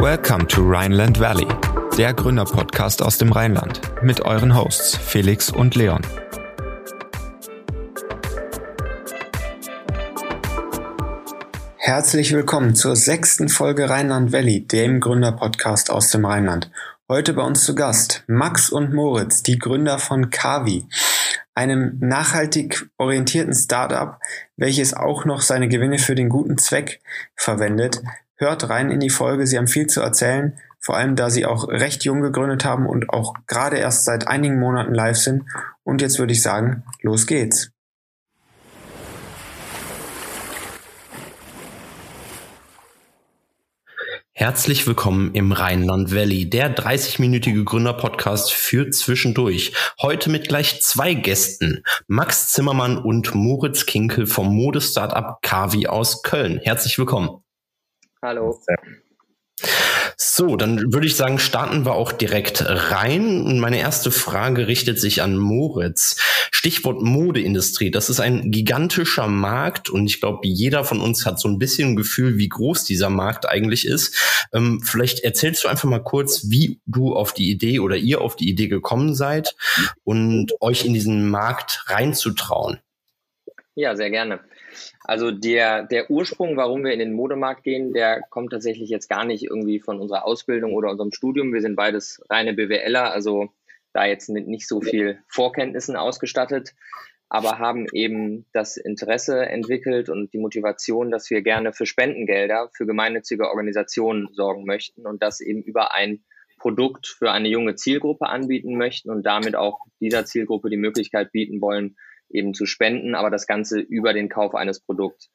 Welcome to Rhineland Valley, der Gründerpodcast aus dem Rheinland mit euren Hosts Felix und Leon. Herzlich willkommen zur sechsten Folge Rheinland Valley, dem Gründerpodcast aus dem Rheinland. Heute bei uns zu Gast Max und Moritz, die Gründer von Kavi, einem nachhaltig orientierten Startup, welches auch noch seine Gewinne für den guten Zweck verwendet. Hört rein in die Folge, sie haben viel zu erzählen, vor allem da sie auch recht jung gegründet haben und auch gerade erst seit einigen Monaten live sind. Und jetzt würde ich sagen, los geht's. Herzlich willkommen im Rheinland Valley, der 30-minütige Gründer-Podcast für zwischendurch. Heute mit gleich zwei Gästen, Max Zimmermann und Moritz Kinkel vom Modestartup Kavi aus Köln. Herzlich willkommen. Hallo. So, dann würde ich sagen, starten wir auch direkt rein. Und meine erste Frage richtet sich an Moritz. Stichwort Modeindustrie. Das ist ein gigantischer Markt und ich glaube, jeder von uns hat so ein bisschen ein Gefühl, wie groß dieser Markt eigentlich ist. Ähm, vielleicht erzählst du einfach mal kurz, wie du auf die Idee oder ihr auf die Idee gekommen seid und euch in diesen Markt reinzutrauen. Ja, sehr gerne. Also der, der Ursprung, warum wir in den Modemarkt gehen, der kommt tatsächlich jetzt gar nicht irgendwie von unserer Ausbildung oder unserem Studium. Wir sind beides reine BWLer, also da jetzt mit nicht so viel Vorkenntnissen ausgestattet, aber haben eben das Interesse entwickelt und die Motivation, dass wir gerne für Spendengelder für gemeinnützige Organisationen sorgen möchten und das eben über ein Produkt für eine junge Zielgruppe anbieten möchten und damit auch dieser Zielgruppe die Möglichkeit bieten wollen, eben zu spenden, aber das Ganze über den Kauf eines Produkts.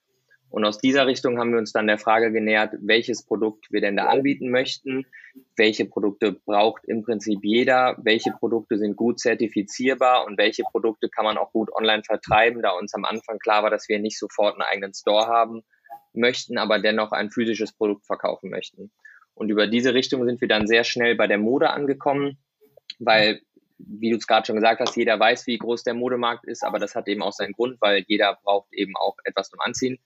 Und aus dieser Richtung haben wir uns dann der Frage genähert, welches Produkt wir denn da anbieten möchten, welche Produkte braucht im Prinzip jeder, welche Produkte sind gut zertifizierbar und welche Produkte kann man auch gut online vertreiben, da uns am Anfang klar war, dass wir nicht sofort einen eigenen Store haben möchten, aber dennoch ein physisches Produkt verkaufen möchten. Und über diese Richtung sind wir dann sehr schnell bei der Mode angekommen, weil wie du es gerade schon gesagt hast, jeder weiß, wie groß der Modemarkt ist, aber das hat eben auch seinen Grund, weil jeder braucht eben auch etwas zum Anziehen.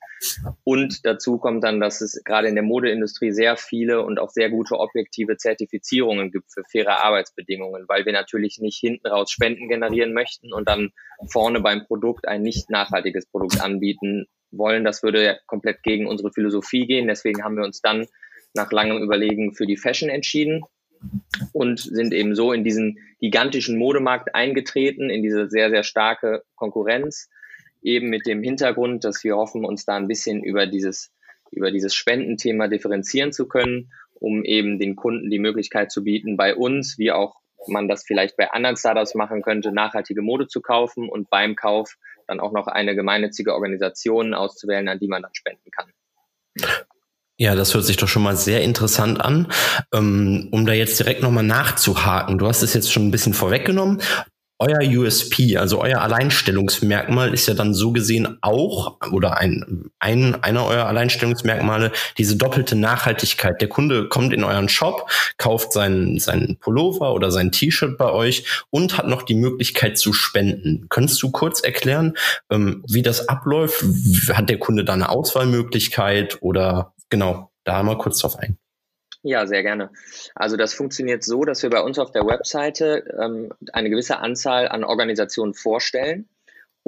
Und dazu kommt dann, dass es gerade in der Modeindustrie sehr viele und auch sehr gute objektive Zertifizierungen gibt für faire Arbeitsbedingungen, weil wir natürlich nicht hinten raus Spenden generieren möchten und dann vorne beim Produkt ein nicht nachhaltiges Produkt anbieten wollen. Das würde komplett gegen unsere Philosophie gehen. Deswegen haben wir uns dann nach langem Überlegen für die Fashion entschieden und sind eben so in diesen gigantischen Modemarkt eingetreten, in diese sehr, sehr starke Konkurrenz, eben mit dem Hintergrund, dass wir hoffen, uns da ein bisschen über dieses, über dieses Spendenthema differenzieren zu können, um eben den Kunden die Möglichkeit zu bieten, bei uns, wie auch man das vielleicht bei anderen Startups machen könnte, nachhaltige Mode zu kaufen und beim Kauf dann auch noch eine gemeinnützige Organisation auszuwählen, an die man dann spenden kann. Ja, das hört sich doch schon mal sehr interessant an. Ähm, um da jetzt direkt nochmal nachzuhaken, du hast es jetzt schon ein bisschen vorweggenommen euer USP, also euer Alleinstellungsmerkmal ist ja dann so gesehen auch oder ein, ein einer eurer Alleinstellungsmerkmale diese doppelte Nachhaltigkeit. Der Kunde kommt in euren Shop, kauft seinen seinen Pullover oder sein T-Shirt bei euch und hat noch die Möglichkeit zu spenden. Könntest du kurz erklären, ähm, wie das abläuft? Hat der Kunde da eine Auswahlmöglichkeit oder genau da mal kurz drauf ein? Ja, sehr gerne. Also das funktioniert so, dass wir bei uns auf der Webseite ähm, eine gewisse Anzahl an Organisationen vorstellen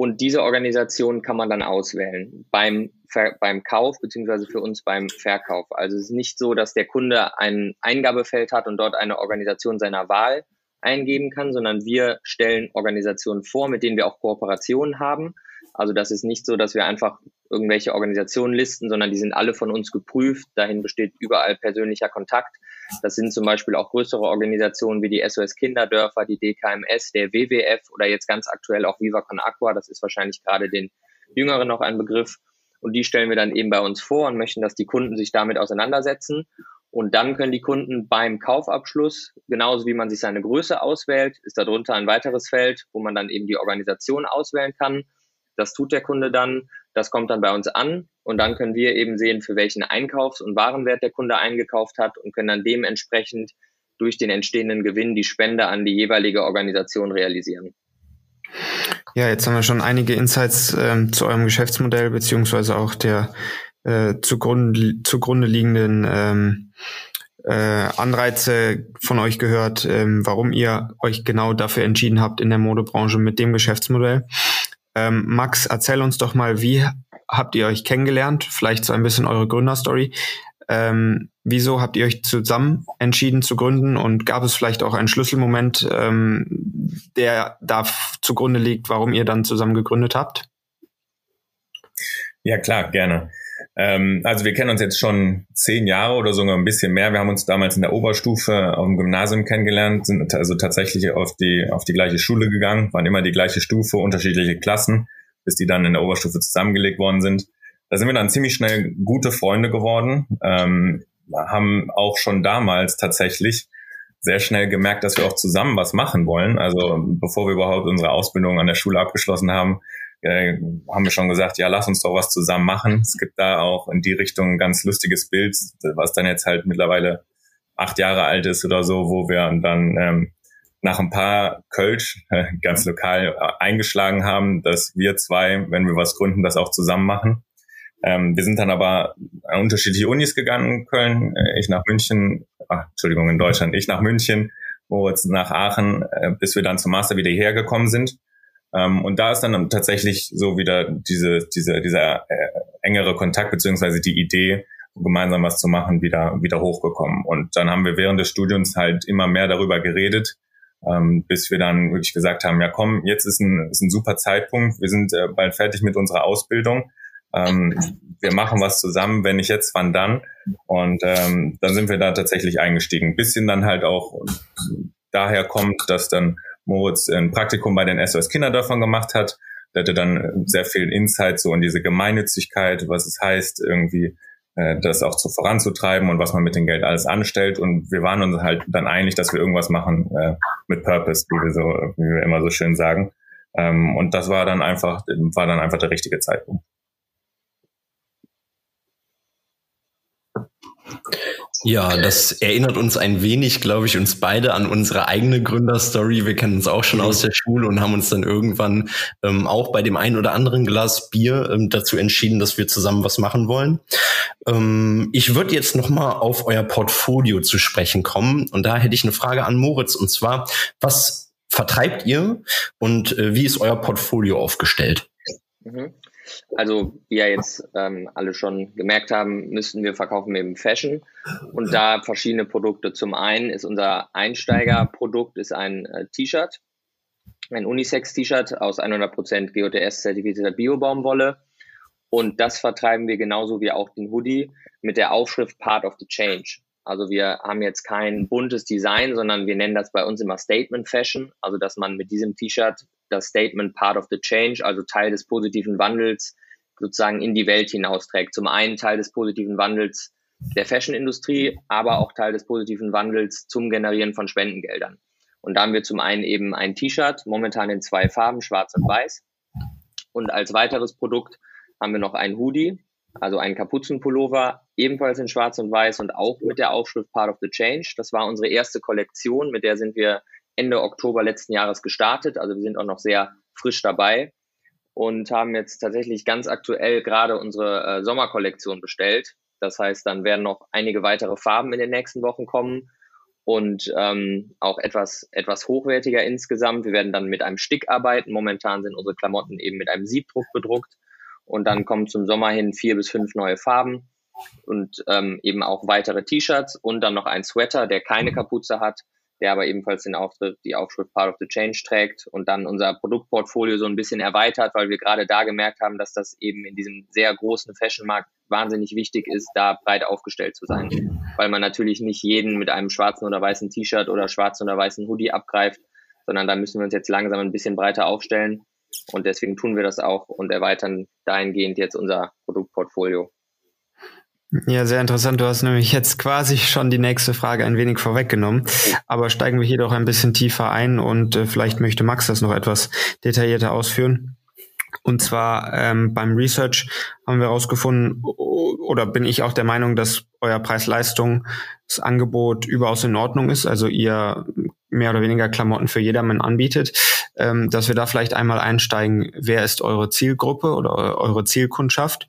und diese Organisation kann man dann auswählen beim, Ver beim Kauf beziehungsweise für uns beim Verkauf. Also es ist nicht so, dass der Kunde ein Eingabefeld hat und dort eine Organisation seiner Wahl eingeben kann, sondern wir stellen Organisationen vor, mit denen wir auch Kooperationen haben also das ist nicht so, dass wir einfach irgendwelche Organisationen listen, sondern die sind alle von uns geprüft. Dahin besteht überall persönlicher Kontakt. Das sind zum Beispiel auch größere Organisationen wie die SOS Kinderdörfer, die DKMS, der WWF oder jetzt ganz aktuell auch Viva Con Aqua. Das ist wahrscheinlich gerade den Jüngeren noch ein Begriff. Und die stellen wir dann eben bei uns vor und möchten, dass die Kunden sich damit auseinandersetzen. Und dann können die Kunden beim Kaufabschluss, genauso wie man sich seine Größe auswählt, ist darunter ein weiteres Feld, wo man dann eben die Organisation auswählen kann. Das tut der Kunde dann, das kommt dann bei uns an und dann können wir eben sehen, für welchen Einkaufs- und Warenwert der Kunde eingekauft hat und können dann dementsprechend durch den entstehenden Gewinn die Spende an die jeweilige Organisation realisieren. Ja, jetzt haben wir schon einige Insights ähm, zu eurem Geschäftsmodell beziehungsweise auch der äh, zugrunde, zugrunde liegenden ähm, äh, Anreize von euch gehört, ähm, warum ihr euch genau dafür entschieden habt in der Modebranche mit dem Geschäftsmodell. Ähm, Max, erzähl uns doch mal, wie habt ihr euch kennengelernt? Vielleicht so ein bisschen eure Gründerstory. Ähm, wieso habt ihr euch zusammen entschieden zu gründen und gab es vielleicht auch einen Schlüsselmoment, ähm, der da zugrunde liegt, warum ihr dann zusammen gegründet habt? Ja, klar, gerne. Ähm, also wir kennen uns jetzt schon zehn Jahre oder sogar ein bisschen mehr. Wir haben uns damals in der Oberstufe auf dem Gymnasium kennengelernt, sind also tatsächlich auf die, auf die gleiche Schule gegangen, waren immer die gleiche Stufe, unterschiedliche Klassen, bis die dann in der Oberstufe zusammengelegt worden sind. Da sind wir dann ziemlich schnell gute Freunde geworden, ähm, haben auch schon damals tatsächlich sehr schnell gemerkt, dass wir auch zusammen was machen wollen. Also bevor wir überhaupt unsere Ausbildung an der Schule abgeschlossen haben, äh, haben wir schon gesagt, ja, lass uns doch was zusammen machen. Es gibt da auch in die Richtung ein ganz lustiges Bild, was dann jetzt halt mittlerweile acht Jahre alt ist oder so, wo wir dann ähm, nach ein paar Kölsch äh, ganz lokal äh, eingeschlagen haben, dass wir zwei, wenn wir was gründen, das auch zusammen machen. Ähm, wir sind dann aber an unterschiedliche Unis gegangen, Köln, äh, ich nach München, ach, Entschuldigung, in Deutschland, ich nach München, Moritz nach Aachen, äh, bis wir dann zum Master wieder hergekommen sind. Ähm, und da ist dann tatsächlich so wieder diese, diese, dieser äh, engere Kontakt beziehungsweise die Idee, gemeinsam was zu machen, wieder, wieder hochgekommen. Und dann haben wir während des Studiums halt immer mehr darüber geredet, ähm, bis wir dann wirklich gesagt haben, ja komm, jetzt ist ein, ist ein super Zeitpunkt, wir sind äh, bald fertig mit unserer Ausbildung. Ähm, wir machen was zusammen, wenn nicht jetzt, wann dann? Und ähm, dann sind wir da tatsächlich eingestiegen. bisschen dann halt auch daher kommt, dass dann Moritz ein Praktikum bei den SOS Kinderdörfern gemacht hat. Der hatte dann sehr viel Insight so in diese Gemeinnützigkeit, was es heißt, irgendwie äh, das auch zu voranzutreiben und was man mit dem Geld alles anstellt. Und wir waren uns halt dann einig, dass wir irgendwas machen äh, mit Purpose, wie wir so, wie wir immer so schön sagen. Ähm, und das war dann einfach, war dann einfach der richtige Zeitpunkt. Ja, das erinnert uns ein wenig, glaube ich, uns beide an unsere eigene Gründerstory. Wir kennen uns auch schon aus der Schule und haben uns dann irgendwann ähm, auch bei dem einen oder anderen Glas Bier ähm, dazu entschieden, dass wir zusammen was machen wollen. Ähm, ich würde jetzt noch mal auf euer Portfolio zu sprechen kommen und da hätte ich eine Frage an Moritz und zwar, was vertreibt ihr und äh, wie ist euer Portfolio aufgestellt? Mhm. Also, wie ja jetzt ähm, alle schon gemerkt haben, müssten wir verkaufen eben Fashion und da verschiedene Produkte. Zum einen ist unser Einsteigerprodukt ist ein äh, T-Shirt, ein Unisex-T-Shirt aus 100% GOTS-zertifizierter Bio-Baumwolle und das vertreiben wir genauso wie auch den Hoodie mit der Aufschrift Part of the Change. Also wir haben jetzt kein buntes Design, sondern wir nennen das bei uns immer Statement Fashion. Also dass man mit diesem T-Shirt das Statement Part of the Change, also Teil des positiven Wandels, sozusagen in die Welt hinausträgt. Zum einen Teil des positiven Wandels der Fashion-Industrie, aber auch Teil des positiven Wandels zum Generieren von Spendengeldern. Und da haben wir zum einen eben ein T-Shirt, momentan in zwei Farben, schwarz und weiß. Und als weiteres Produkt haben wir noch ein Hoodie, also einen Kapuzenpullover, ebenfalls in schwarz und weiß und auch mit der Aufschrift Part of the Change. Das war unsere erste Kollektion, mit der sind wir Ende Oktober letzten Jahres gestartet. Also wir sind auch noch sehr frisch dabei und haben jetzt tatsächlich ganz aktuell gerade unsere äh, Sommerkollektion bestellt. Das heißt, dann werden noch einige weitere Farben in den nächsten Wochen kommen und ähm, auch etwas, etwas hochwertiger insgesamt. Wir werden dann mit einem Stick arbeiten. Momentan sind unsere Klamotten eben mit einem Siebdruck bedruckt und dann kommen zum Sommer hin vier bis fünf neue Farben und ähm, eben auch weitere T-Shirts und dann noch ein Sweater, der keine Kapuze hat der aber ebenfalls den Auftritt, die Aufschrift Part of the Change trägt und dann unser Produktportfolio so ein bisschen erweitert, weil wir gerade da gemerkt haben, dass das eben in diesem sehr großen Fashionmarkt wahnsinnig wichtig ist, da breit aufgestellt zu sein, weil man natürlich nicht jeden mit einem schwarzen oder weißen T-Shirt oder schwarzen oder weißen Hoodie abgreift, sondern da müssen wir uns jetzt langsam ein bisschen breiter aufstellen und deswegen tun wir das auch und erweitern dahingehend jetzt unser Produktportfolio. Ja, sehr interessant. Du hast nämlich jetzt quasi schon die nächste Frage ein wenig vorweggenommen. Aber steigen wir hier doch ein bisschen tiefer ein und äh, vielleicht möchte Max das noch etwas detaillierter ausführen. Und zwar ähm, beim Research haben wir herausgefunden, oder bin ich auch der Meinung, dass euer Preis-Leistung, das Angebot überaus in Ordnung ist. Also ihr mehr oder weniger Klamotten für jedermann anbietet, ähm, dass wir da vielleicht einmal einsteigen, wer ist eure Zielgruppe oder eure Zielkundschaft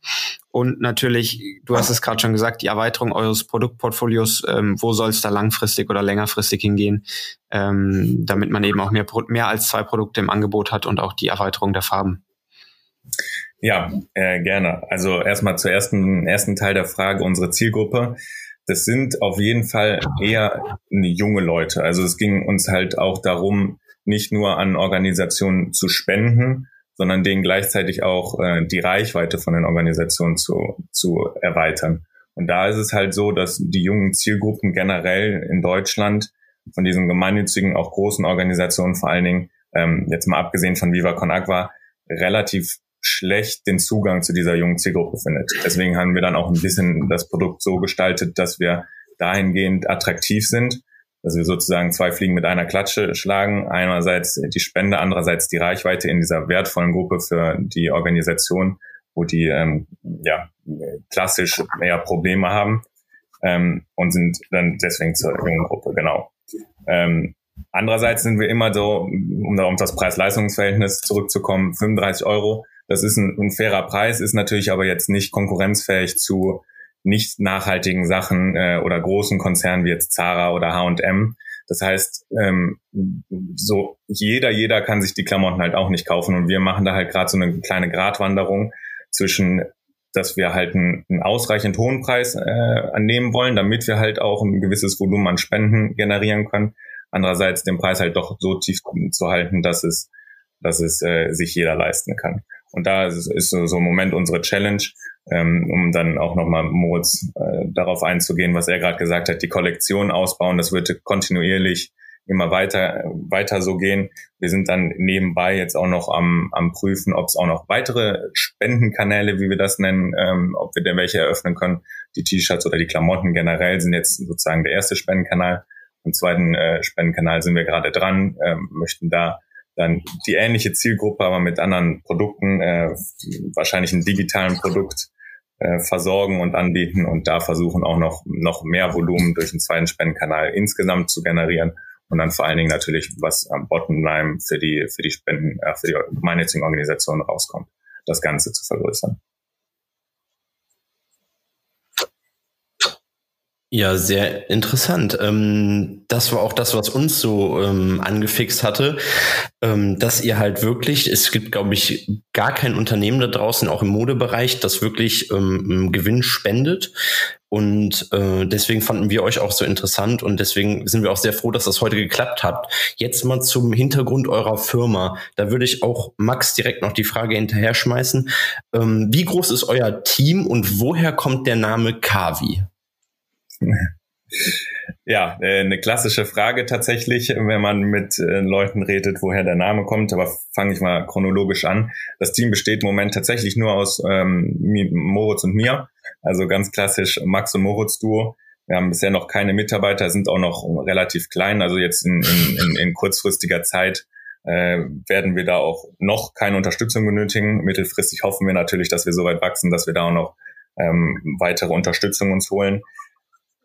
und natürlich, du hast es gerade schon gesagt, die Erweiterung eures Produktportfolios, ähm, wo soll es da langfristig oder längerfristig hingehen, ähm, damit man eben auch mehr, mehr als zwei Produkte im Angebot hat und auch die Erweiterung der Farben. Ja, äh, gerne. Also erstmal zur ersten, ersten Teil der Frage, unsere Zielgruppe. Das sind auf jeden Fall eher junge Leute. Also es ging uns halt auch darum, nicht nur an Organisationen zu spenden, sondern denen gleichzeitig auch äh, die Reichweite von den Organisationen zu, zu erweitern. Und da ist es halt so, dass die jungen Zielgruppen generell in Deutschland von diesen gemeinnützigen, auch großen Organisationen vor allen Dingen, ähm, jetzt mal abgesehen von Viva Con Agua, relativ schlecht den Zugang zu dieser jungen Zielgruppe findet. Deswegen haben wir dann auch ein bisschen das Produkt so gestaltet, dass wir dahingehend attraktiv sind, dass wir sozusagen zwei Fliegen mit einer Klatsche schlagen. Einerseits die Spende, andererseits die Reichweite in dieser wertvollen Gruppe für die Organisation, wo die ähm, ja klassisch eher Probleme haben ähm, und sind dann deswegen zur jungen Gruppe, genau. Ähm, andererseits sind wir immer so, um da um das Preis-Leistungs-Verhältnis zurückzukommen, 35 Euro das ist ein, ein fairer Preis, ist natürlich aber jetzt nicht konkurrenzfähig zu nicht nachhaltigen Sachen äh, oder großen Konzernen wie jetzt Zara oder H&M. Das heißt, ähm, so jeder, jeder kann sich die Klamotten halt auch nicht kaufen und wir machen da halt gerade so eine kleine Gratwanderung zwischen, dass wir halt einen, einen ausreichend hohen Preis äh, annehmen wollen, damit wir halt auch ein gewisses Volumen an Spenden generieren können. Andererseits den Preis halt doch so tief zu halten, dass es, dass es äh, sich jeder leisten kann. Und da ist, ist so, im Moment unsere Challenge, ähm, um dann auch nochmal Moritz äh, darauf einzugehen, was er gerade gesagt hat, die Kollektion ausbauen. Das wird kontinuierlich immer weiter, weiter so gehen. Wir sind dann nebenbei jetzt auch noch am, am prüfen, ob es auch noch weitere Spendenkanäle, wie wir das nennen, ähm, ob wir denn welche eröffnen können. Die T-Shirts oder die Klamotten generell sind jetzt sozusagen der erste Spendenkanal. Im zweiten äh, Spendenkanal sind wir gerade dran, ähm, möchten da dann die ähnliche Zielgruppe, aber mit anderen Produkten, äh, wahrscheinlich ein digitalen Produkt äh, versorgen und anbieten und da versuchen auch noch, noch mehr Volumen durch den zweiten Spendenkanal insgesamt zu generieren und dann vor allen Dingen natürlich, was am Bottomline für die, für die Spenden, äh, für die gemeinnützigen Organisationen rauskommt, das Ganze zu vergrößern. Ja, sehr interessant. Ähm, das war auch das, was uns so ähm, angefixt hatte, ähm, dass ihr halt wirklich, es gibt, glaube ich, gar kein Unternehmen da draußen, auch im Modebereich, das wirklich Gewinn spendet. Und äh, deswegen fanden wir euch auch so interessant und deswegen sind wir auch sehr froh, dass das heute geklappt hat. Jetzt mal zum Hintergrund eurer Firma. Da würde ich auch Max direkt noch die Frage hinterher schmeißen. Ähm, wie groß ist euer Team und woher kommt der Name Kavi? Ja, äh, eine klassische Frage tatsächlich, wenn man mit äh, Leuten redet, woher der Name kommt. Aber fange ich mal chronologisch an. Das Team besteht im Moment tatsächlich nur aus ähm, Moritz und mir. Also ganz klassisch Max und Moritz Duo. Wir haben bisher noch keine Mitarbeiter, sind auch noch relativ klein. Also jetzt in, in, in kurzfristiger Zeit äh, werden wir da auch noch keine Unterstützung benötigen. Mittelfristig hoffen wir natürlich, dass wir so weit wachsen, dass wir da auch noch ähm, weitere Unterstützung uns holen.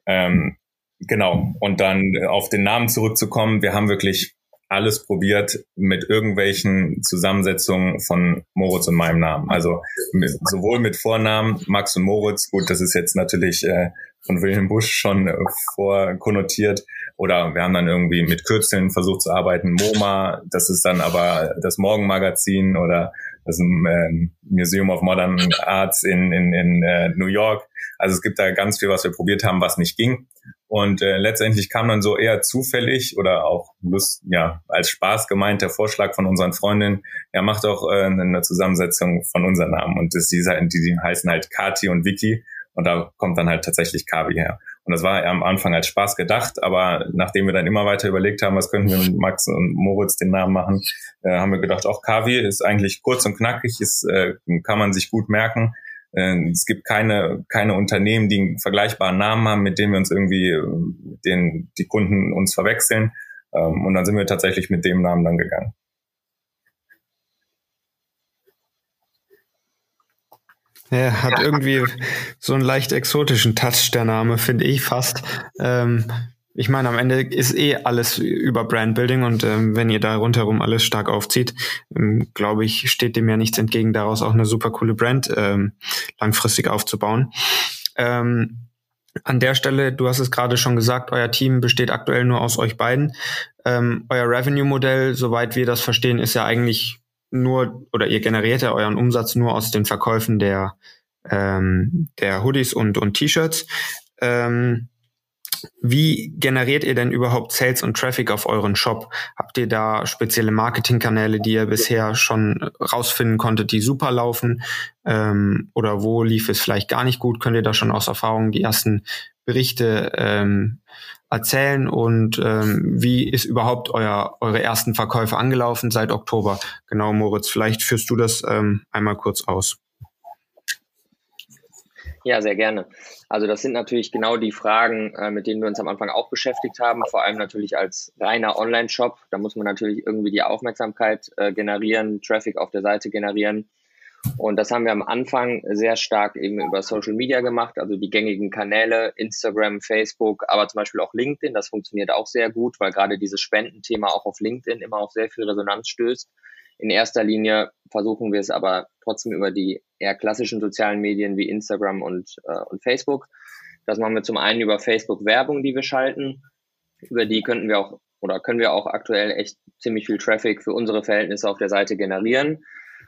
Ähm, genau. Und dann auf den Namen zurückzukommen. Wir haben wirklich alles probiert mit irgendwelchen Zusammensetzungen von Moritz und meinem Namen. Also mit, sowohl mit Vornamen Max und Moritz, gut, das ist jetzt natürlich äh, von Wilhelm Busch schon äh, vorkonnotiert. Oder wir haben dann irgendwie mit Kürzeln versucht zu arbeiten. MoMA, das ist dann aber das Morgenmagazin oder das ähm, Museum of Modern Arts in, in, in äh, New York. Also es gibt da ganz viel, was wir probiert haben, was nicht ging. Und äh, letztendlich kam dann so eher zufällig oder auch Lust, ja, als Spaß gemeint der Vorschlag von unseren Freundinnen, ja, macht doch äh, eine Zusammensetzung von unseren Namen. Und das, die, die heißen halt Kati und Vicky. Und da kommt dann halt tatsächlich Kavi her. Und das war am Anfang als Spaß gedacht, aber nachdem wir dann immer weiter überlegt haben, was könnten wir mit Max und Moritz den Namen machen, äh, haben wir gedacht, auch Kavi ist eigentlich kurz und knackig, ist, äh, kann man sich gut merken. Äh, es gibt keine, keine Unternehmen, die einen vergleichbaren Namen haben, mit dem wir uns irgendwie, äh, den die Kunden uns verwechseln. Ähm, und dann sind wir tatsächlich mit dem Namen dann gegangen. Er hat irgendwie so einen leicht exotischen Touch, der Name, finde ich fast. Ähm, Ich meine, am Ende ist eh alles über Brandbuilding und ähm, wenn ihr da rundherum alles stark aufzieht, ähm, glaube ich, steht dem ja nichts entgegen, daraus auch eine super coole Brand ähm, langfristig aufzubauen. Ähm, an der Stelle, du hast es gerade schon gesagt, euer Team besteht aktuell nur aus euch beiden. Ähm, euer Revenue-Modell, soweit wir das verstehen, ist ja eigentlich nur, oder ihr generiert ja euren Umsatz nur aus den Verkäufen der, ähm, der Hoodies und, und T-Shirts. Ähm, wie generiert ihr denn überhaupt Sales und Traffic auf euren Shop? Habt ihr da spezielle Marketingkanäle, die ihr bisher schon rausfinden konntet, die super laufen? Ähm, oder wo lief es vielleicht gar nicht gut? Könnt ihr da schon aus Erfahrung die ersten Berichte ähm, erzählen? Und ähm, wie ist überhaupt euer, eure ersten Verkäufe angelaufen seit Oktober? Genau, Moritz, vielleicht führst du das ähm, einmal kurz aus. Ja, sehr gerne. Also das sind natürlich genau die Fragen, äh, mit denen wir uns am Anfang auch beschäftigt haben, vor allem natürlich als reiner Online-Shop. Da muss man natürlich irgendwie die Aufmerksamkeit äh, generieren, Traffic auf der Seite generieren. Und das haben wir am Anfang sehr stark eben über Social Media gemacht, also die gängigen Kanäle, Instagram, Facebook, aber zum Beispiel auch LinkedIn. Das funktioniert auch sehr gut, weil gerade dieses Spendenthema auch auf LinkedIn immer auf sehr viel Resonanz stößt. In erster Linie versuchen wir es aber trotzdem über die eher klassischen sozialen Medien wie Instagram und, äh, und Facebook. Das machen wir zum einen über Facebook Werbung, die wir schalten. Über die könnten wir auch oder können wir auch aktuell echt ziemlich viel Traffic für unsere Verhältnisse auf der Seite generieren.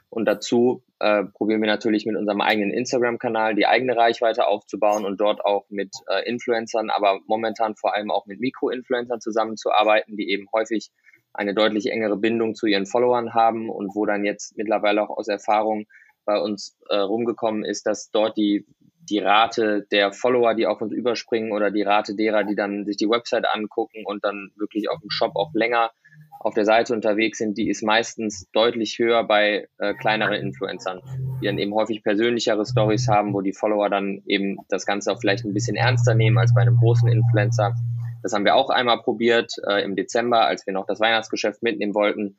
Und dazu äh, probieren wir natürlich mit unserem eigenen Instagram-Kanal die eigene Reichweite aufzubauen und dort auch mit äh, Influencern, aber momentan vor allem auch mit Mikro-Influencern zusammenzuarbeiten, die eben häufig eine deutlich engere Bindung zu ihren Followern haben und wo dann jetzt mittlerweile auch aus Erfahrung bei uns äh, rumgekommen ist, dass dort die, die Rate der Follower, die auf uns überspringen oder die Rate derer, die dann sich die Website angucken und dann wirklich auf dem Shop auch länger auf der Seite unterwegs sind, die ist meistens deutlich höher bei äh, kleineren Influencern, die dann eben häufig persönlichere Stories haben, wo die Follower dann eben das Ganze auch vielleicht ein bisschen ernster nehmen als bei einem großen Influencer das haben wir auch einmal probiert äh, im Dezember, als wir noch das Weihnachtsgeschäft mitnehmen wollten.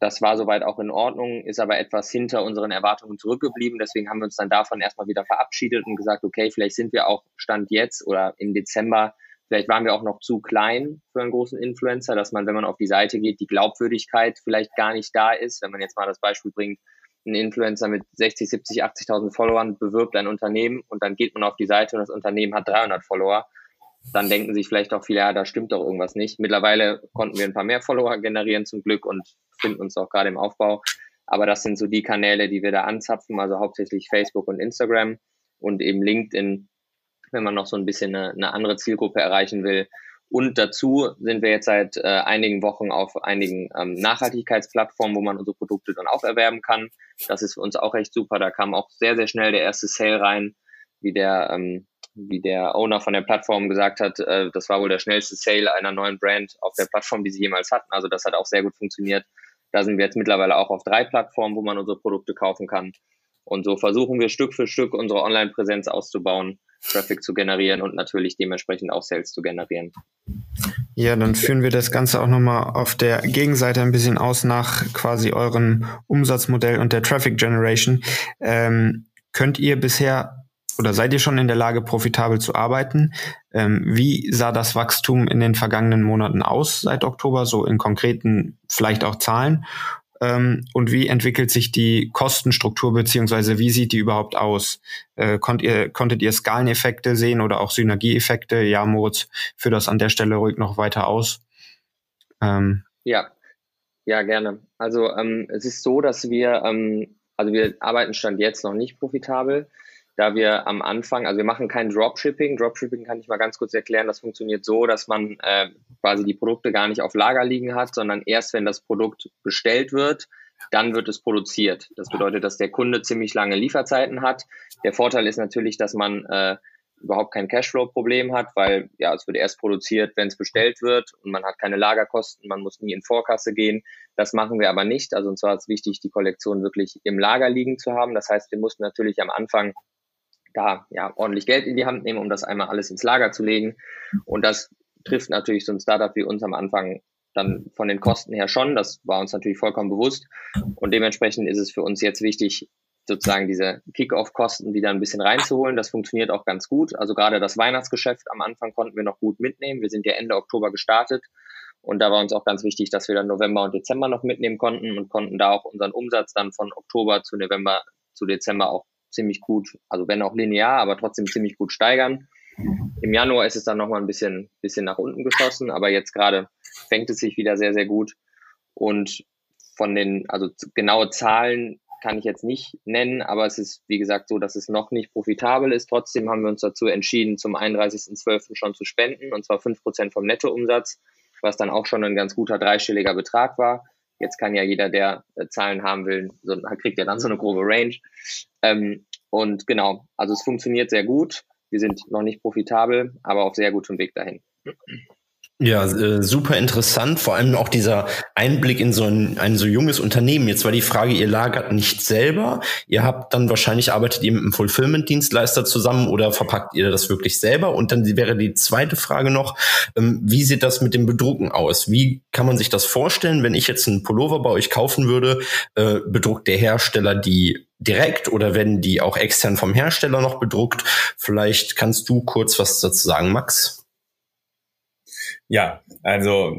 Das war soweit auch in Ordnung, ist aber etwas hinter unseren Erwartungen zurückgeblieben. Deswegen haben wir uns dann davon erstmal wieder verabschiedet und gesagt, okay, vielleicht sind wir auch Stand jetzt oder im Dezember, vielleicht waren wir auch noch zu klein für einen großen Influencer, dass man, wenn man auf die Seite geht, die Glaubwürdigkeit vielleicht gar nicht da ist. Wenn man jetzt mal das Beispiel bringt, ein Influencer mit 60, 70, 80.000 Followern bewirbt ein Unternehmen und dann geht man auf die Seite und das Unternehmen hat 300 Follower dann denken sich vielleicht auch viele, ja, da stimmt doch irgendwas nicht. Mittlerweile konnten wir ein paar mehr Follower generieren zum Glück und finden uns auch gerade im Aufbau. Aber das sind so die Kanäle, die wir da anzapfen, also hauptsächlich Facebook und Instagram und eben LinkedIn, wenn man noch so ein bisschen eine, eine andere Zielgruppe erreichen will. Und dazu sind wir jetzt seit äh, einigen Wochen auf einigen ähm, Nachhaltigkeitsplattformen, wo man unsere Produkte dann auch erwerben kann. Das ist für uns auch recht super. Da kam auch sehr, sehr schnell der erste Sale rein, wie der ähm, wie der Owner von der Plattform gesagt hat, äh, das war wohl der schnellste Sale einer neuen Brand auf der Plattform, die sie jemals hatten. Also das hat auch sehr gut funktioniert. Da sind wir jetzt mittlerweile auch auf drei Plattformen, wo man unsere Produkte kaufen kann. Und so versuchen wir Stück für Stück unsere Online-Präsenz auszubauen, Traffic zu generieren und natürlich dementsprechend auch Sales zu generieren. Ja, dann führen wir das Ganze auch nochmal auf der Gegenseite ein bisschen aus nach quasi eurem Umsatzmodell und der Traffic Generation. Ähm, könnt ihr bisher oder seid ihr schon in der Lage, profitabel zu arbeiten? Ähm, wie sah das Wachstum in den vergangenen Monaten aus seit Oktober, so in konkreten, vielleicht auch Zahlen? Ähm, und wie entwickelt sich die Kostenstruktur beziehungsweise wie sieht die überhaupt aus? Äh, konnt ihr, konntet ihr Skaleneffekte sehen oder auch Synergieeffekte? Ja, Moritz, führ das an der Stelle ruhig noch weiter aus. Ähm. Ja, ja, gerne. Also ähm, es ist so, dass wir, ähm, also wir arbeiten Stand jetzt noch nicht profitabel da wir am Anfang, also wir machen kein Dropshipping. Dropshipping kann ich mal ganz kurz erklären. Das funktioniert so, dass man äh, quasi die Produkte gar nicht auf Lager liegen hat, sondern erst wenn das Produkt bestellt wird, dann wird es produziert. Das bedeutet, dass der Kunde ziemlich lange Lieferzeiten hat. Der Vorteil ist natürlich, dass man äh, überhaupt kein Cashflow-Problem hat, weil ja, es wird erst produziert, wenn es bestellt wird und man hat keine Lagerkosten, man muss nie in Vorkasse gehen. Das machen wir aber nicht. Also uns war es wichtig, die Kollektion wirklich im Lager liegen zu haben. Das heißt, wir mussten natürlich am Anfang da ja ordentlich Geld in die Hand nehmen, um das einmal alles ins Lager zu legen. Und das trifft natürlich so ein Startup wie uns am Anfang dann von den Kosten her schon. Das war uns natürlich vollkommen bewusst. Und dementsprechend ist es für uns jetzt wichtig, sozusagen diese Kick-Off-Kosten wieder ein bisschen reinzuholen. Das funktioniert auch ganz gut. Also gerade das Weihnachtsgeschäft am Anfang konnten wir noch gut mitnehmen. Wir sind ja Ende Oktober gestartet und da war uns auch ganz wichtig, dass wir dann November und Dezember noch mitnehmen konnten und konnten da auch unseren Umsatz dann von Oktober zu November zu Dezember auch ziemlich gut, also wenn auch linear, aber trotzdem ziemlich gut steigern. Im Januar ist es dann nochmal ein bisschen, bisschen nach unten geschossen, aber jetzt gerade fängt es sich wieder sehr, sehr gut. Und von den, also genaue Zahlen kann ich jetzt nicht nennen, aber es ist, wie gesagt, so, dass es noch nicht profitabel ist. Trotzdem haben wir uns dazu entschieden, zum 31.12. schon zu spenden, und zwar fünf Prozent vom Nettoumsatz, was dann auch schon ein ganz guter dreistelliger Betrag war. Jetzt kann ja jeder, der äh, Zahlen haben will, so, kriegt ja dann so eine grobe Range. Ähm, und genau, also es funktioniert sehr gut. Wir sind noch nicht profitabel, aber auf sehr gutem Weg dahin. Ja, äh, super interessant. Vor allem auch dieser Einblick in so ein, ein so junges Unternehmen. Jetzt war die Frage, ihr lagert nicht selber. Ihr habt dann wahrscheinlich arbeitet ihr mit einem Fulfillment-Dienstleister zusammen oder verpackt ihr das wirklich selber? Und dann wäre die zweite Frage noch, ähm, wie sieht das mit dem Bedrucken aus? Wie kann man sich das vorstellen, wenn ich jetzt einen Pullover bei euch kaufen würde? Äh, bedruckt der Hersteller die direkt oder werden die auch extern vom Hersteller noch bedruckt? Vielleicht kannst du kurz was dazu sagen, Max? Ja, also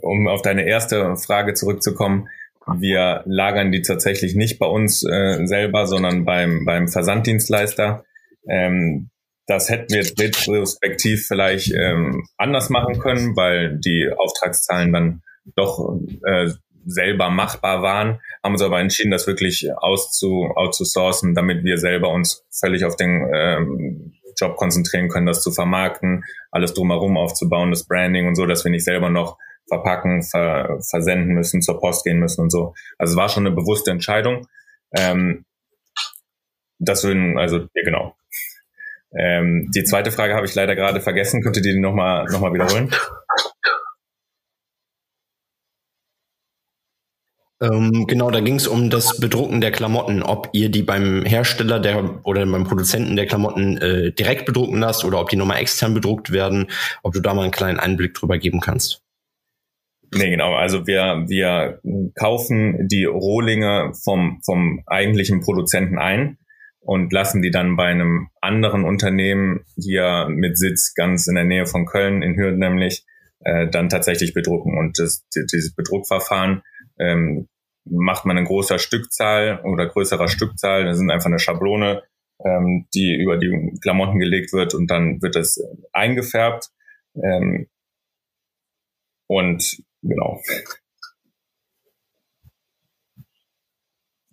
um auf deine erste Frage zurückzukommen, wir lagern die tatsächlich nicht bei uns äh, selber, sondern beim, beim Versanddienstleister. Ähm, das hätten wir retrospektiv vielleicht ähm, anders machen können, weil die Auftragszahlen dann doch äh, selber machbar waren, haben uns aber entschieden, das wirklich auszu, outzusourcen, damit wir selber uns völlig auf den ähm, Job konzentrieren können, das zu vermarkten, alles drumherum aufzubauen, das Branding und so, dass wir nicht selber noch verpacken, ver versenden müssen, zur Post gehen müssen und so. Also es war schon eine bewusste Entscheidung. Ähm, das würden, also, ja, genau. Ähm, die zweite Frage habe ich leider gerade vergessen. Könntet ihr die nochmal noch mal wiederholen? Ähm, genau, da ging es um das Bedrucken der Klamotten, ob ihr die beim Hersteller der oder beim Produzenten der Klamotten äh, direkt bedrucken lasst oder ob die nochmal extern bedruckt werden, ob du da mal einen kleinen Einblick drüber geben kannst. Nee, genau. Also wir, wir kaufen die Rohlinge vom, vom eigentlichen Produzenten ein und lassen die dann bei einem anderen Unternehmen hier mit Sitz ganz in der Nähe von Köln, in Hürden nämlich, äh, dann tatsächlich bedrucken. Und das, dieses Bedruckverfahren ähm, macht man in großer Stückzahl oder größerer Stückzahl. Das sind einfach eine Schablone, ähm, die über die Klamotten gelegt wird und dann wird das eingefärbt. Ähm, und genau.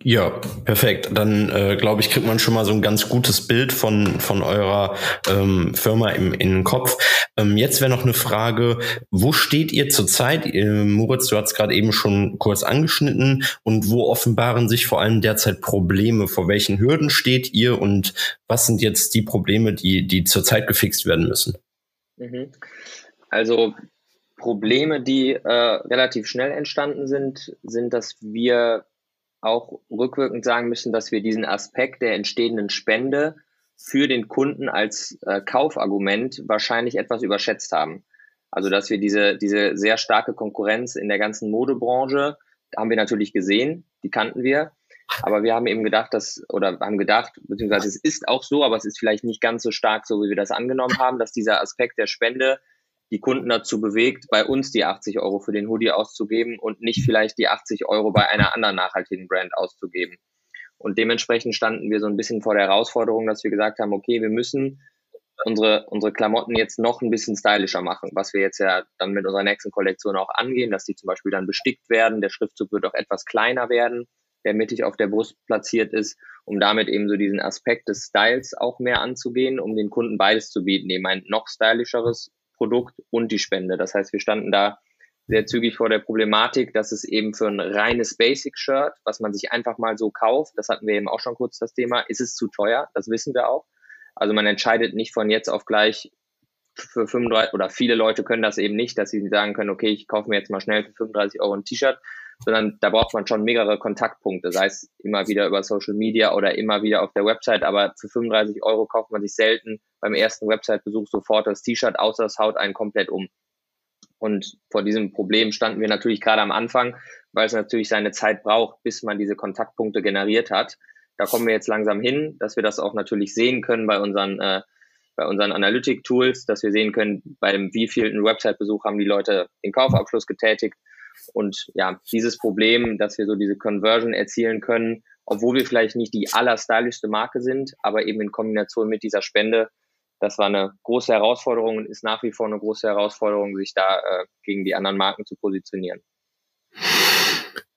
Ja, perfekt. Dann äh, glaube ich, kriegt man schon mal so ein ganz gutes Bild von, von eurer ähm, Firma im, in den Kopf. Ähm, jetzt wäre noch eine Frage, wo steht ihr zurzeit? Äh, Moritz, du hast gerade eben schon kurz angeschnitten. Und wo offenbaren sich vor allem derzeit Probleme? Vor welchen Hürden steht ihr und was sind jetzt die Probleme, die, die zurzeit gefixt werden müssen? Mhm. Also Probleme, die äh, relativ schnell entstanden sind, sind, dass wir auch rückwirkend sagen müssen, dass wir diesen Aspekt der entstehenden Spende für den Kunden als äh, Kaufargument wahrscheinlich etwas überschätzt haben. Also dass wir diese, diese sehr starke Konkurrenz in der ganzen Modebranche, haben wir natürlich gesehen, die kannten wir, aber wir haben eben gedacht, dass, oder haben gedacht, beziehungsweise es ist auch so, aber es ist vielleicht nicht ganz so stark, so wie wir das angenommen haben, dass dieser Aspekt der Spende die Kunden dazu bewegt, bei uns die 80 Euro für den Hoodie auszugeben und nicht vielleicht die 80 Euro bei einer anderen nachhaltigen Brand auszugeben. Und dementsprechend standen wir so ein bisschen vor der Herausforderung, dass wir gesagt haben, okay, wir müssen unsere, unsere Klamotten jetzt noch ein bisschen stylischer machen, was wir jetzt ja dann mit unserer nächsten Kollektion auch angehen, dass die zum Beispiel dann bestickt werden, der Schriftzug wird auch etwas kleiner werden, der mittig auf der Brust platziert ist, um damit eben so diesen Aspekt des Styles auch mehr anzugehen, um den Kunden beides zu bieten, eben ein noch stylischeres Produkt und die Spende. Das heißt, wir standen da sehr zügig vor der Problematik, dass es eben für ein reines Basic-Shirt, was man sich einfach mal so kauft, das hatten wir eben auch schon kurz das Thema, ist es zu teuer, das wissen wir auch. Also man entscheidet nicht von jetzt auf gleich für 35 oder viele Leute können das eben nicht, dass sie sagen können, okay, ich kaufe mir jetzt mal schnell für 35 Euro ein T-Shirt, sondern da braucht man schon mehrere Kontaktpunkte, sei es immer wieder über Social Media oder immer wieder auf der Website, aber für 35 Euro kauft man sich selten beim ersten Website-Besuch sofort das T-Shirt, außer es haut einen komplett um. Und vor diesem Problem standen wir natürlich gerade am Anfang, weil es natürlich seine Zeit braucht, bis man diese Kontaktpunkte generiert hat. Da kommen wir jetzt langsam hin, dass wir das auch natürlich sehen können bei unseren, äh, bei unseren Analytic-Tools, dass wir sehen können, bei dem wievielten Website-Besuch haben die Leute den Kaufabschluss getätigt. Und ja, dieses Problem, dass wir so diese Conversion erzielen können, obwohl wir vielleicht nicht die allerstylischste Marke sind, aber eben in Kombination mit dieser Spende, das war eine große Herausforderung und ist nach wie vor eine große Herausforderung, sich da äh, gegen die anderen Marken zu positionieren.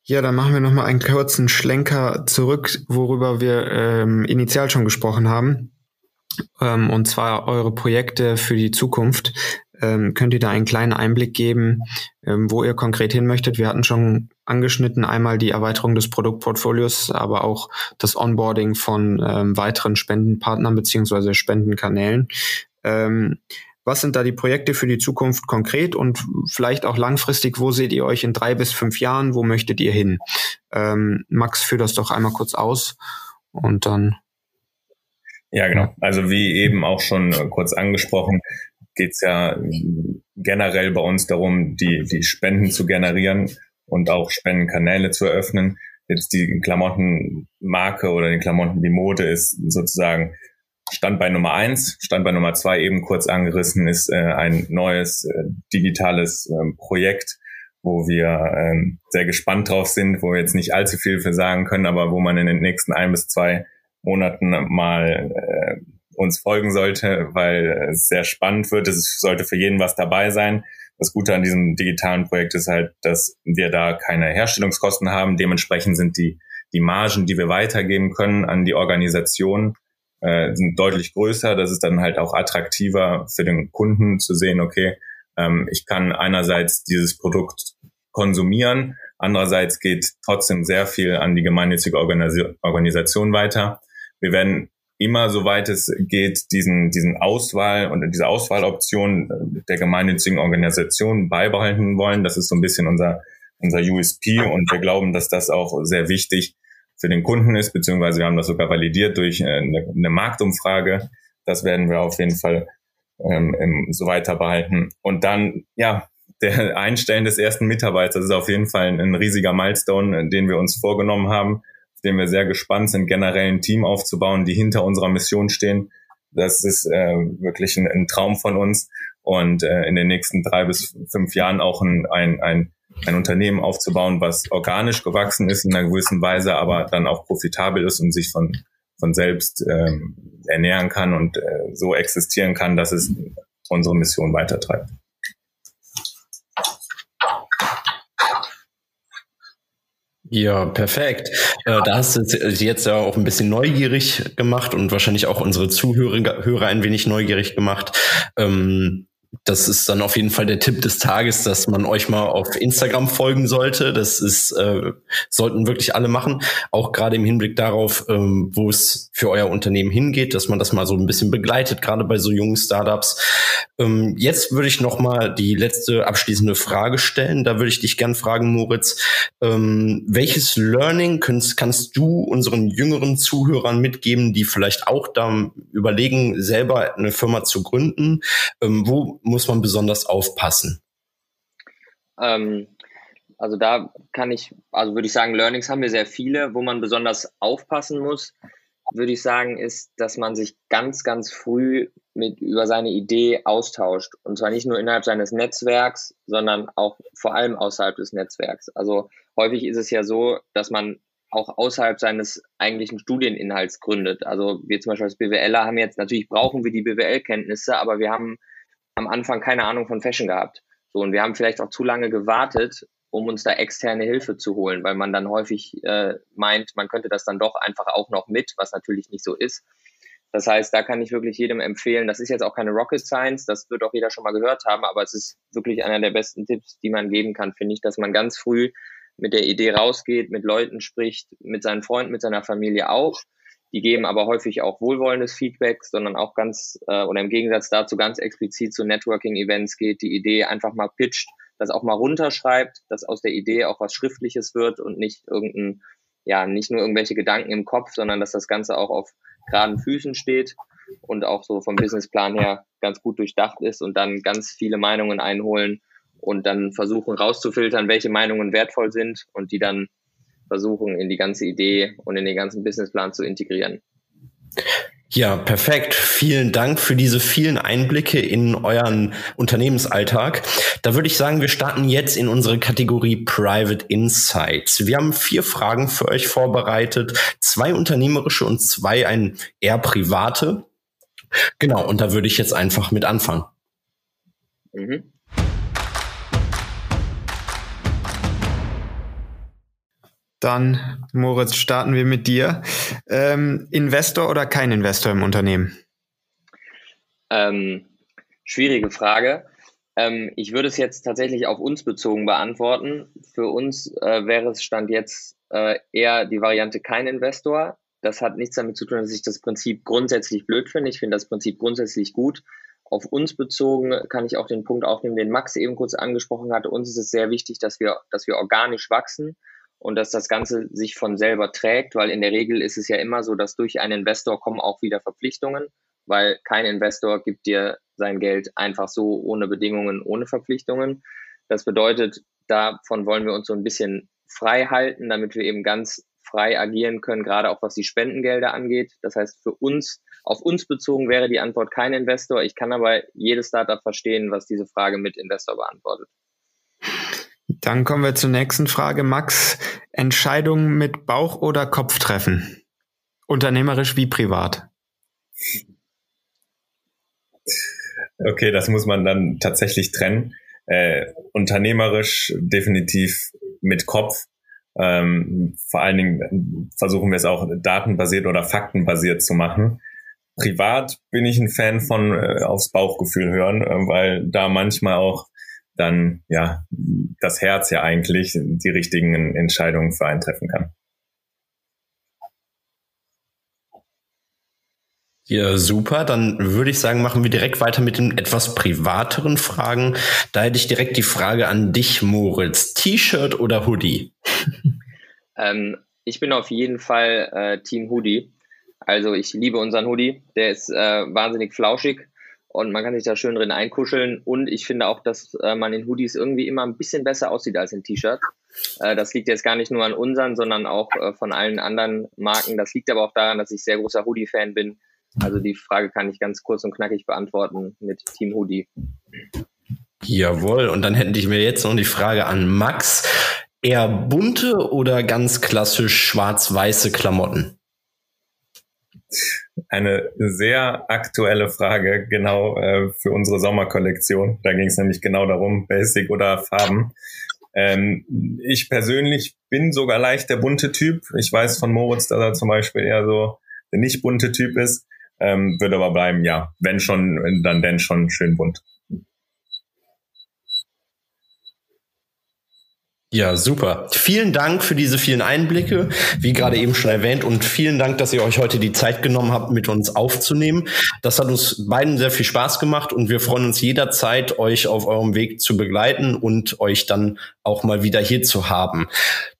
Ja, dann machen wir nochmal einen kurzen Schlenker zurück, worüber wir ähm, initial schon gesprochen haben. Ähm, und zwar eure Projekte für die Zukunft. Ähm, könnt ihr da einen kleinen Einblick geben, ähm, wo ihr konkret hin möchtet? Wir hatten schon angeschnitten einmal die Erweiterung des Produktportfolios, aber auch das Onboarding von ähm, weiteren Spendenpartnern beziehungsweise Spendenkanälen. Ähm, was sind da die Projekte für die Zukunft konkret und vielleicht auch langfristig? Wo seht ihr euch in drei bis fünf Jahren? Wo möchtet ihr hin? Ähm, Max, führ das doch einmal kurz aus und dann. Ja, genau. Also wie eben auch schon kurz angesprochen, geht's ja generell bei uns darum, die, die Spenden zu generieren und auch Spendenkanäle zu eröffnen. Jetzt die Klamottenmarke oder die Klamotten, die Mode ist sozusagen Standbein Nummer eins, Standbein Nummer zwei eben kurz angerissen ist äh, ein neues äh, digitales äh, Projekt, wo wir äh, sehr gespannt drauf sind, wo wir jetzt nicht allzu viel für sagen können, aber wo man in den nächsten ein bis zwei Monaten mal äh, uns folgen sollte, weil es sehr spannend wird. Es sollte für jeden was dabei sein. Das Gute an diesem digitalen Projekt ist halt, dass wir da keine Herstellungskosten haben. Dementsprechend sind die, die Margen, die wir weitergeben können an die Organisation, äh, sind deutlich größer. Das ist dann halt auch attraktiver für den Kunden zu sehen, okay, ähm, ich kann einerseits dieses Produkt konsumieren, andererseits geht trotzdem sehr viel an die gemeinnützige Organis Organisation weiter. Wir werden immer, soweit es geht, diesen, diesen Auswahl und diese Auswahloption der gemeinnützigen Organisation beibehalten wollen. Das ist so ein bisschen unser, unser USP und wir glauben, dass das auch sehr wichtig für den Kunden ist, beziehungsweise wir haben das sogar validiert durch äh, eine, eine Marktumfrage. Das werden wir auf jeden Fall ähm, so weiter behalten. Und dann, ja, der Einstellen des ersten Mitarbeiters ist auf jeden Fall ein riesiger Milestone, den wir uns vorgenommen haben, den wir sehr gespannt sind, generell ein Team aufzubauen, die hinter unserer Mission stehen. Das ist äh, wirklich ein, ein Traum von uns und äh, in den nächsten drei bis fünf Jahren auch ein, ein, ein ein Unternehmen aufzubauen, was organisch gewachsen ist in einer gewissen Weise, aber dann auch profitabel ist und sich von, von selbst ähm, ernähren kann und äh, so existieren kann, dass es unsere Mission weitertreibt. Ja, perfekt. Äh, da hast du jetzt ja auch ein bisschen neugierig gemacht und wahrscheinlich auch unsere Zuhörer Hörer ein wenig neugierig gemacht. Ähm, das ist dann auf jeden Fall der Tipp des Tages, dass man euch mal auf Instagram folgen sollte. Das ist, äh, sollten wirklich alle machen. Auch gerade im Hinblick darauf, ähm, wo es für euer Unternehmen hingeht, dass man das mal so ein bisschen begleitet, gerade bei so jungen Startups. Ähm, jetzt würde ich noch mal die letzte abschließende Frage stellen. Da würde ich dich gern fragen, Moritz, ähm, welches Learning kannst, kannst du unseren jüngeren Zuhörern mitgeben, die vielleicht auch da überlegen, selber eine Firma zu gründen? Ähm, wo muss man besonders aufpassen? Ähm, also da kann ich, also würde ich sagen, Learnings haben wir sehr viele. Wo man besonders aufpassen muss, würde ich sagen, ist, dass man sich ganz, ganz früh mit über seine Idee austauscht. Und zwar nicht nur innerhalb seines Netzwerks, sondern auch vor allem außerhalb des Netzwerks. Also häufig ist es ja so, dass man auch außerhalb seines eigentlichen Studieninhalts gründet. Also wir zum Beispiel als BWLer haben jetzt, natürlich brauchen wir die BWL-Kenntnisse, aber wir haben am Anfang keine Ahnung von Fashion gehabt. So, und wir haben vielleicht auch zu lange gewartet, um uns da externe Hilfe zu holen, weil man dann häufig äh, meint, man könnte das dann doch einfach auch noch mit, was natürlich nicht so ist. Das heißt, da kann ich wirklich jedem empfehlen, das ist jetzt auch keine Rocket Science, das wird auch jeder schon mal gehört haben, aber es ist wirklich einer der besten Tipps, die man geben kann, finde ich, dass man ganz früh mit der Idee rausgeht, mit Leuten spricht, mit seinen Freunden, mit seiner Familie auch die geben aber häufig auch wohlwollendes Feedback, sondern auch ganz äh, oder im Gegensatz dazu ganz explizit zu Networking-Events geht, die Idee einfach mal pitcht, das auch mal runterschreibt, dass aus der Idee auch was Schriftliches wird und nicht irgendein, ja, nicht nur irgendwelche Gedanken im Kopf, sondern dass das Ganze auch auf geraden Füßen steht und auch so vom Businessplan her ganz gut durchdacht ist und dann ganz viele Meinungen einholen und dann versuchen rauszufiltern, welche Meinungen wertvoll sind und die dann versuchen, in die ganze Idee und in den ganzen Businessplan zu integrieren. Ja, perfekt. Vielen Dank für diese vielen Einblicke in euren Unternehmensalltag. Da würde ich sagen, wir starten jetzt in unsere Kategorie Private Insights. Wir haben vier Fragen für euch vorbereitet, zwei unternehmerische und zwei ein eher private. Genau, und da würde ich jetzt einfach mit anfangen. Mhm. Dann, Moritz, starten wir mit dir. Ähm, Investor oder kein Investor im Unternehmen? Ähm, schwierige Frage. Ähm, ich würde es jetzt tatsächlich auf uns bezogen beantworten. Für uns äh, wäre es Stand jetzt äh, eher die Variante kein Investor. Das hat nichts damit zu tun, dass ich das Prinzip grundsätzlich blöd finde. Ich finde das Prinzip grundsätzlich gut. Auf uns bezogen kann ich auch den Punkt aufnehmen, den Max eben kurz angesprochen hatte. Uns ist es sehr wichtig, dass wir, dass wir organisch wachsen und dass das Ganze sich von selber trägt, weil in der Regel ist es ja immer so, dass durch einen Investor kommen auch wieder Verpflichtungen, weil kein Investor gibt dir sein Geld einfach so ohne Bedingungen, ohne Verpflichtungen. Das bedeutet, davon wollen wir uns so ein bisschen frei halten, damit wir eben ganz frei agieren können, gerade auch was die Spendengelder angeht. Das heißt, für uns, auf uns bezogen wäre die Antwort kein Investor. Ich kann aber jedes Startup verstehen, was diese Frage mit Investor beantwortet. Dann kommen wir zur nächsten Frage. Max, Entscheidungen mit Bauch oder Kopf treffen? Unternehmerisch wie privat? Okay, das muss man dann tatsächlich trennen. Äh, unternehmerisch definitiv mit Kopf. Ähm, vor allen Dingen versuchen wir es auch datenbasiert oder faktenbasiert zu machen. Privat bin ich ein Fan von äh, aufs Bauchgefühl hören, äh, weil da manchmal auch dann ja das Herz ja eigentlich die richtigen Entscheidungen für einen treffen kann. Ja, super. Dann würde ich sagen, machen wir direkt weiter mit den etwas privateren Fragen. Da hätte ich direkt die Frage an dich, Moritz. T-Shirt oder Hoodie? ähm, ich bin auf jeden Fall äh, Team Hoodie. Also ich liebe unseren Hoodie. Der ist äh, wahnsinnig flauschig und man kann sich da schön drin einkuscheln. Und ich finde auch, dass äh, man in Hoodies irgendwie immer ein bisschen besser aussieht als in T-Shirt. Äh, das liegt jetzt gar nicht nur an unseren, sondern auch äh, von allen anderen Marken. Das liegt aber auch daran, dass ich sehr großer Hoodie-Fan bin. Also die Frage kann ich ganz kurz und knackig beantworten mit Team Hoodie. Jawohl, und dann hätte ich mir jetzt noch die Frage an Max. Eher bunte oder ganz klassisch schwarz-weiße Klamotten? Eine sehr aktuelle Frage, genau äh, für unsere Sommerkollektion. Da ging es nämlich genau darum, Basic oder Farben. Ähm, ich persönlich bin sogar leicht der bunte Typ. Ich weiß von Moritz, dass er zum Beispiel eher so der nicht bunte Typ ist. Ähm, würde aber bleiben, ja, wenn schon, dann denn schon schön bunt. Ja, super. Vielen Dank für diese vielen Einblicke, wie gerade eben schon erwähnt, und vielen Dank, dass ihr euch heute die Zeit genommen habt, mit uns aufzunehmen. Das hat uns beiden sehr viel Spaß gemacht und wir freuen uns jederzeit, euch auf eurem Weg zu begleiten und euch dann auch mal wieder hier zu haben.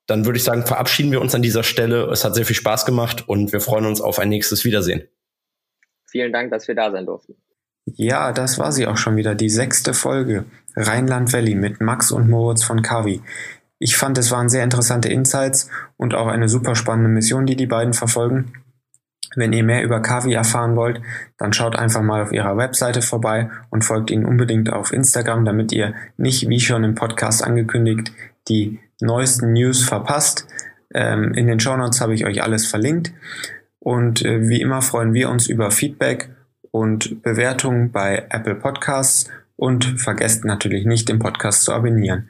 Dann würde ich sagen, verabschieden wir uns an dieser Stelle. Es hat sehr viel Spaß gemacht und wir freuen uns auf ein nächstes Wiedersehen. Vielen Dank, dass wir da sein durften. Ja, das war sie auch schon wieder, die sechste Folge Rheinland Valley mit Max und Moritz von Kavi. Ich fand, es waren sehr interessante Insights und auch eine super spannende Mission, die die beiden verfolgen. Wenn ihr mehr über Kavi erfahren wollt, dann schaut einfach mal auf ihrer Webseite vorbei und folgt ihnen unbedingt auf Instagram, damit ihr nicht, wie schon im Podcast angekündigt, die neuesten News verpasst. Ähm, in den Show Notes habe ich euch alles verlinkt. Und äh, wie immer freuen wir uns über Feedback und Bewertungen bei Apple Podcasts und vergesst natürlich nicht, den Podcast zu abonnieren.